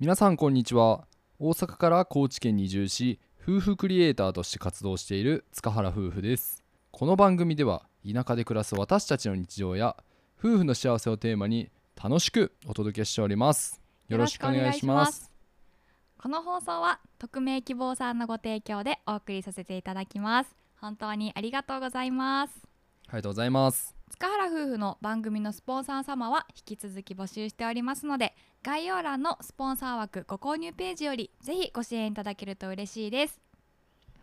皆さんこんにちは。大阪から高知県に移住し夫婦クリエイターとして活動している塚原夫婦です。この番組では田舎で暮らす私たちの日常や夫婦の幸せをテーマに楽しくお届けしております。よろしくお願いします。この放送は匿名希望さんのご提供でお送りさせていただきます。本当にありがとうございます。ありがとうございます塚原夫婦の番組のスポンサー様は引き続き募集しておりますので概要欄のスポンサー枠ご購入ページよりぜひご支援いただけると嬉しいです。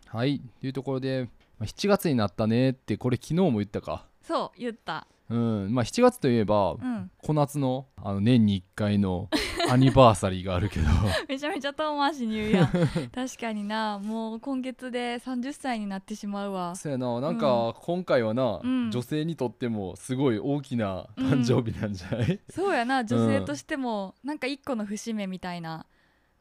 はい。というところでまあ7月になったねってこれ昨日も言ったか。そう言ったうん。まあ7月といえばうん。小夏のあの年に1回の アニバーサリーがあるけど。めちゃめちゃ遠回しに言うやん。確かにな。もう今月で30歳になってしまうわ。そうやな。なんか今回はな、うん。女性にとってもすごい大きな誕生日なんじゃない、そうやな。女性としてもなんか一個の節目みたいな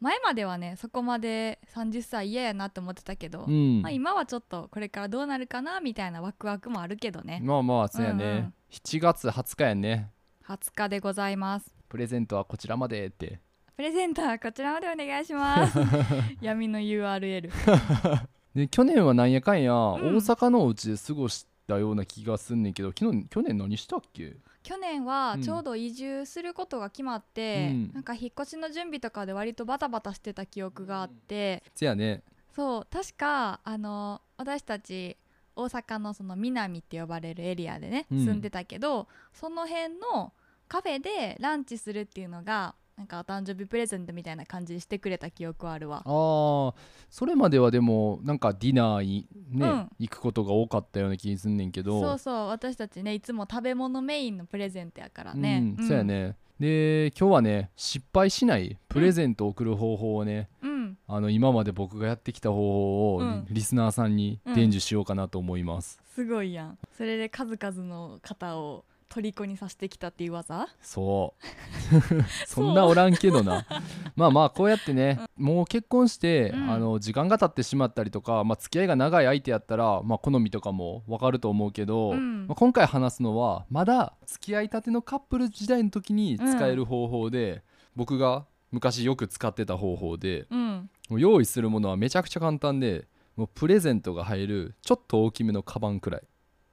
前まではねそこまで30歳嫌やなって思ってたけど、うん。まあ、今はちょっとこれからどうなるかなみたいなワクワクもあるけどね。まあまあそうやね、うんうん。7月20日やね。20日でございます。プレゼントはこちらまでって。プレゼントはこちらまでお願いします。闇の URL で去年はなんやかんや、ん。大阪のお家で過ごしたような気がすんねんけど昨日去年何したっけ？去年はうん。ちょうど移住することが決まって、うん。なんか引っ越しの準備とかで割とバタバタしてた記憶があって、せやね。そう確かあの私たち大阪のその南って呼ばれるエリアでね、うん。住んでたけどその辺のカフェでランチするっていうのがなんかお誕生日プレゼントみたいな感じにしてくれた記憶はあるわ。あーそれまではでもなんかディナーにね、うん。行くことが多かったような気すんねんけど。そうそう私たちねいつも食べ物メインのプレゼントやからね、うんそうやね。で今日はね失敗しないプレゼントを送る方法をね、うん。あの今まで僕がやってきた方法をリ,、うん。リスナーさんに伝授しようかなと思います、すごいやん。それで数々の方を虜にさせてきたっていう技？そう。そんなおらんけどな。まあまあこうやってね、もう結婚して、うん。あの時間が経ってしまったりとか、まあ、付き合いが長い相手やったら、まあ、好みとかも分かると思うけど、うん。まあ、今回話すのはまだ付き合いたてのカップル時代の時に使える方法で、僕が昔よく使ってた方法でうん。もう用意するものはめちゃくちゃ簡単でもうプレゼントが入るちょっと大きめのカバンくらい、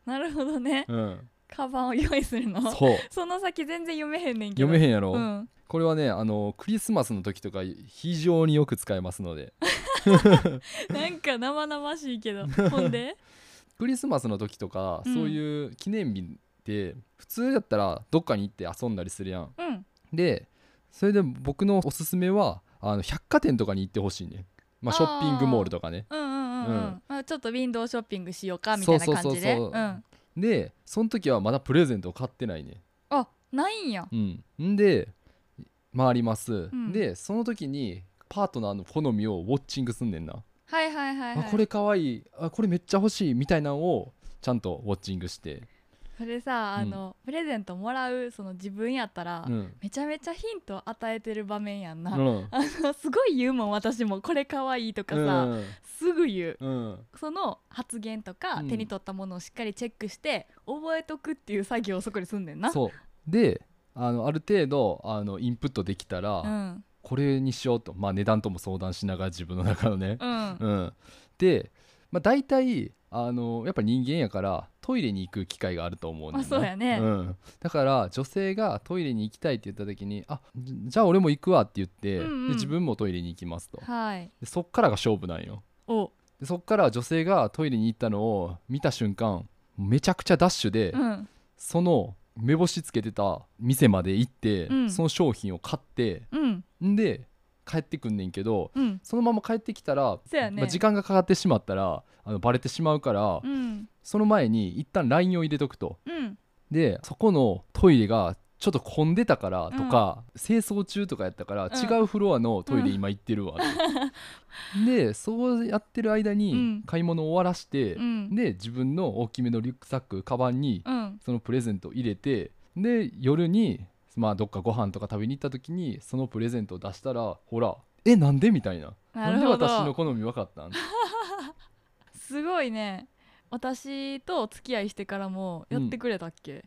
なるほどね。うん、カバンを用意するの？そう。その先全然読めへんねんけど。読めへんやろ、うん、これはねあのクリスマスの時とか非常によく使えますので。なんか生々しいけど。ほんで？クリスマスの時とか、うん。そういう記念日って普通だったらどっかに行って遊んだりするやん。うん。でそれで僕のおすすめはあの百貨店とかに行ってほしいねまあショッピングモールとかね。うんうんうんうん、うん。まあ、ちょっとウィンドウショッピングしようかみたいな感じで。そうそうそうそう。うんでその時はまだプレゼントを買ってないね。あないんや。うん。んで回ります、ん。でその時にパートナーの好みをウォッチングすんねんな、はいはいはい、はい、あこれかわい。いあこれめっちゃ欲しい。みたいなのをちゃんとウォッチングして、それさあの、プレゼントもらうその自分やったら、うん。めちゃめちゃヒント与えてる場面やんな、うん。あのすごい言うもん私も。これかわいいとかさ、すぐ言う。うん。その発言とか、うん。手に取ったものをしっかりチェックして覚えとくっていう作業をそこにすんねんな。そう。であのある程度あのインプットできたら、うん。これにしようと、まあ、値段とも相談しながら自分の中のね、うん。うん、で、まあ、大体あのやっぱ人間やからトイレに行く機会があると思うねんなまあそうやね。うん、だから女性がトイレに行きたいって言った時に「あじじゃあ俺も行くわ」って言って、うんうん。で自分もトイレに行きますと。はい。でそっからが勝負なんよ。お。でそっから女性がトイレに行ったのを見た瞬間めちゃくちゃダッシュで、うん。その目星つけてた店まで行って、うん。その商品を買ってうん。んで帰ってくんねんけどうん。そのまま帰ってきたら、ね。まあ、時間がかかってしまったらあのバレてしまうから、うん。その前に一旦 LINE を入れとくと。うん。でそこのトイレがちょっと混んでたからとか、清掃中とかやったから、うん。違うフロアのトイレうん。今行ってるわ、でそうやってる間うにん。買い物終わらして、うん。で自分の大きめのリュックサックカバンにうん。そのプレゼントを入れてで夜にまあどっかご飯とか食べに行った時にそのプレゼントを出したらほらえなんでみたいな。なるほど。んで私の好み分かったん？すごいね。私とお付き合いしてからもやってくれたっけ、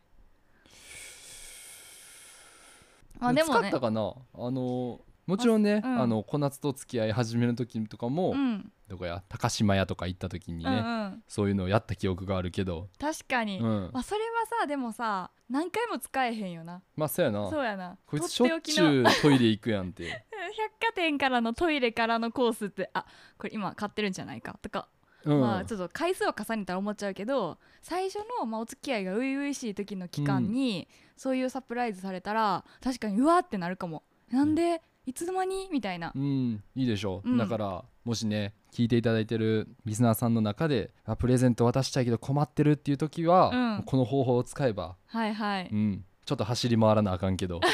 あでもね。使ったかな？あのもちろんね、うん。あの小夏と付き合い始める時とかも、うんどこや？高島屋とか行った時にね、うんうん。そういうのをやった記憶があるけど、確かに、うん、まあ、それはさでもさ何回も使えへんよな。まあそうやな。そうやな。こいつしとょってちゅうトイレ行くやんって。百貨店からのトイレからのコースってあこれ今買ってるんじゃないか？とか、うん、まあちょっと回数を重ねたら思っちゃうけど最初の、まあ、お付き合いが初々しい時の期間に、そういうサプライズされたら確かにうわーってなるかも。なんでいつの間にみたいな。うん、いいでしょう、うん。だからもしね聞いていただいてるリスナーさんの中であプレゼント渡したいけど困ってるっていう時は、うん。この方法を使えば、はいはい、うん、ちょっと走り回らなあかんけど。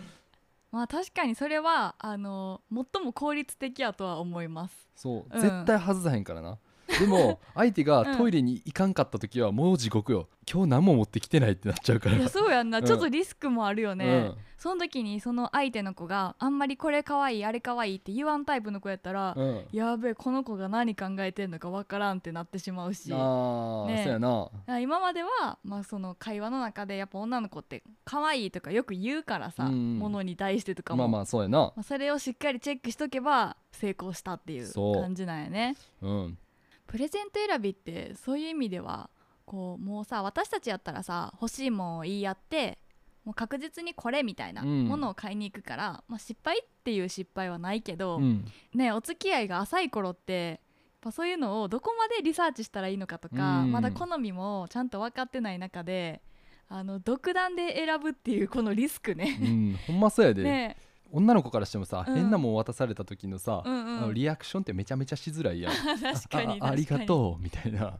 まあ確かにそれはあの最も効率的やとは思います。そう、うん。絶対外さへんからなでも 相手がトイレに行かんかった時はもう地獄よ。今日何も持ってきてないってなっちゃうから。いやそうやんな、うん。ちょっとリスクもあるよね、うん。その時にその相手の子があんまりこれかわいいあれかわいいって言わんタイプの子やったら、うん、やべえこの子が何考えてんのかわからんってなってしまうし。あー、ねそうやな。今までは、まあ、その会話の中でやっぱ女の子って可愛いとかよく言うからさ、うんものに対してとかも、まあまあそうやな。まあそれをしっかりチェックしとけば成功したっていう。感じなんやね。うんプレゼント選びってそういう意味ではこうもうさ私たちやったらさ欲しいもんを言い合ってもう確実にこれみたいなうん。ものを買いに行くから、まあ、失敗っていう失敗はないけど、うん。ねお付き合いが浅い頃ってやっぱそういうのをどこまでリサーチしたらいいのかとか、うん。まだ好みもちゃんと分かってない中であの独断で選ぶっていうこのリスクうね。ん、ほんまそうやで、ね女の子からしてもさ、うん。変なもん渡された時のさ、うんうん。あのリアクションってめちゃめちゃしづらいやん。確かにああありがうとうみたいな、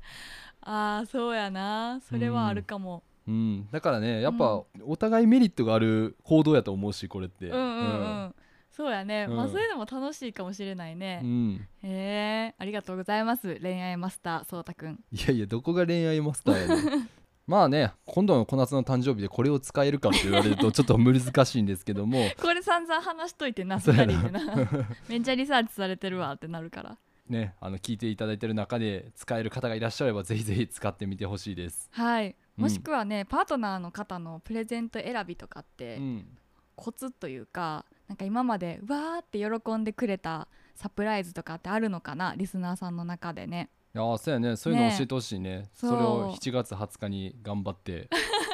あーそうやな。それはあるかも、うん、だからねやっぱお互いメリットがある行動やと思うしこれって。うんうんうん。そうやね、まあうんそういうのも楽しいかもしれないね。う、ん。へえ。ありがとうございます恋愛マスターそうたくん。いやいやどこが恋愛マスターやねん まあね今度の小夏の誕生日でこれを使えるかって言われるとちょっと難しいんですけども。これ散々話しといてなそうやな。二人でな。めっちゃリサーチされてるわってなるから。ねあの聞いていただいてる中で使える方がいらっしゃればぜひぜひ使ってみてほしいです、はい。うん。もしくはね、パートナーの方のプレゼント選びとかって、うん、コツというかなんか今までわーって喜んでくれたサプライズとかってあるのかなリスナーさんの中でねいやーそうやね。そういうのね教えてほしいね。そう。それを7月20日に頑張って。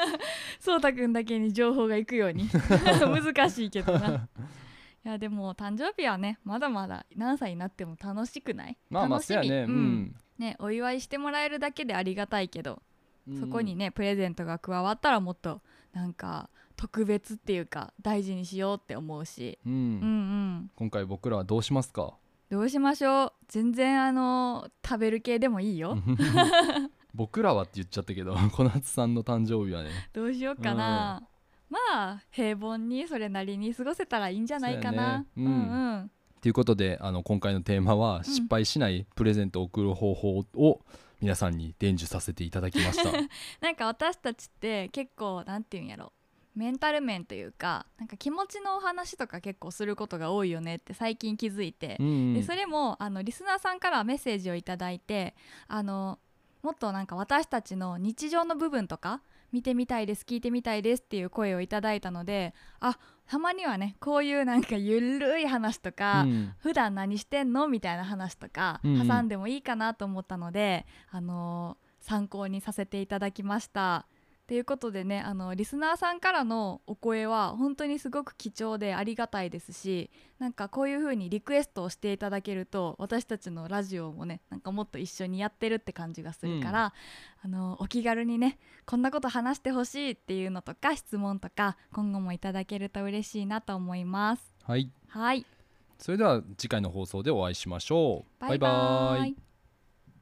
そうたくんだけに情報がいくように。難しいけどな。いやでも誕生日はねまだまだ何歳になっても楽しくない？まあまあそうやね。うん。ねお祝いしてもらえるだけでありがたいけど、うん。そこにねプレゼントが加わったらもっとなんか特別っていうか大事にしようって思うし、うん、うんうん。今回僕らはどうしますか？どうしましょう。全然あの食べる系でもいいよ。僕らはって言っちゃったけど 小夏さんの誕生日はね。どうしようかな、まあ平凡にそれなりに過ごせたらいいんじゃないかな。そうやね。うん。うんうん。ということであの今回のテーマは失敗しないプレゼントを贈る方法を皆さんに伝授させていただきました。なんか私たちって結構なんていうんやろメンタル面というかなんか気持ちのお話とか結構することが多いよねって最近気づいてう、んでそれもあのリスナーさんからメッセージをいただいてあのもっとなんか私たちの日常の部分とか見てみたいです聞いてみたいですっていう声をいただいたのであたまにはねこういうなんかゆるい話とか、うん。普段何してんのみたいな話とかうんうん。挟んでもいいかなと思ったので、あのー参考にさせていただきました。ということでねあのリスナーさんからのお声は本当にすごく貴重でありがたいですしなんかこういう風にリクエストをしていただけると私たちのラジオもねなんかもっと一緒にやってるって感じがするから、あのお気軽にねこんなこと話してほしいっていうのとか質問とか今後もいただけると嬉しいなと思います。はい。はい。それでは次回の放送でお会いしましょう。バイバイ。バイバイ